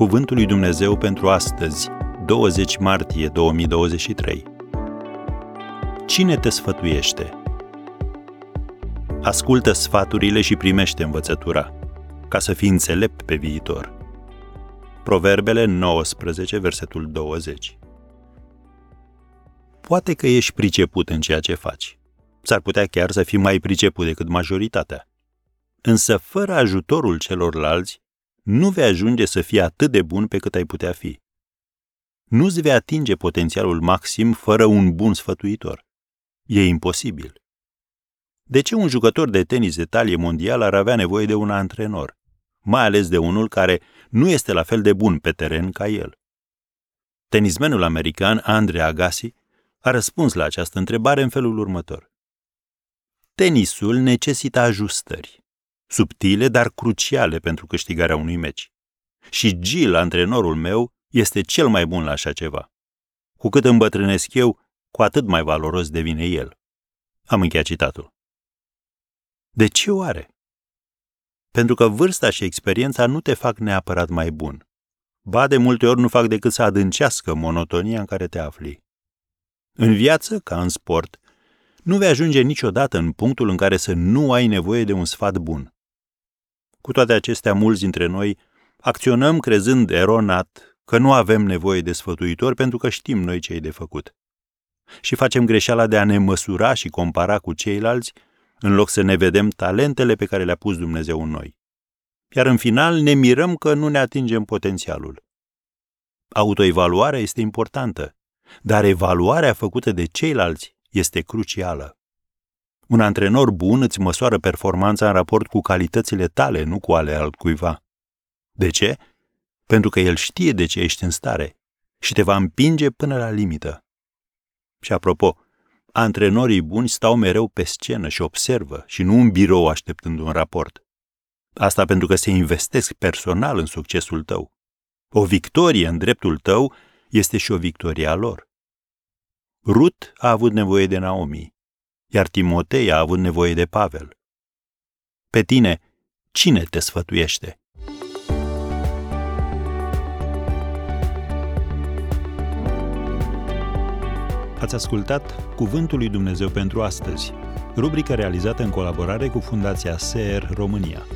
Cuvântul lui Dumnezeu pentru astăzi, 20 martie 2023. Cine te sfătuiește? Ascultă sfaturile și primește învățătura, ca să fii înțelept pe viitor. Proverbele 19, versetul 20. Poate că ești priceput în ceea ce faci. S-ar putea chiar să fii mai priceput decât majoritatea. Însă, fără ajutorul celorlalți, nu vei ajunge să fii atât de bun pe cât ai putea fi. Nu-ți vei atinge potențialul maxim fără un bun sfătuitor. E imposibil. De ce un jucător de tenis de talie mondial ar avea nevoie de un antrenor, mai ales de unul care nu este la fel de bun pe teren ca el? Tenismenul american Andre Agassi a răspuns la această întrebare în felul următor. Tenisul necesită ajustări, subtile, dar cruciale pentru câștigarea unui meci. Și Gil, antrenorul meu, este cel mai bun la așa ceva. Cu cât îmbătrânesc eu, cu atât mai valoros devine el. Am încheiat citatul. De ce oare? Pentru că vârsta și experiența nu te fac neapărat mai bun. Ba, de multe ori nu fac decât să adâncească monotonia în care te afli. În viață, ca în sport, nu vei ajunge niciodată în punctul în care să nu ai nevoie de un sfat bun. Cu toate acestea, mulți dintre noi acționăm crezând eronat că nu avem nevoie de sfătuitori pentru că știm noi ce e de făcut. Și facem greșeala de a ne măsura și compara cu ceilalți, în loc să ne vedem talentele pe care le-a pus Dumnezeu în noi. Iar în final ne mirăm că nu ne atingem potențialul. Autoevaluarea este importantă, dar evaluarea făcută de ceilalți este crucială. Un antrenor bun îți măsoară performanța în raport cu calitățile tale, nu cu ale altcuiva. De ce? Pentru că el știe de ce ești în stare și te va împinge până la limită. Și apropo, antrenorii buni stau mereu pe scenă și observă și nu în birou așteptând un raport. Asta pentru că se investesc personal în succesul tău. O victorie în dreptul tău este și o victorie a lor. Rut a avut nevoie de Naomi, iar Timotei a avut nevoie de Pavel. Pe tine, cine te sfătuiește? Ați ascultat Cuvântul lui Dumnezeu pentru astăzi, rubrica realizată în colaborare cu Fundația SER România.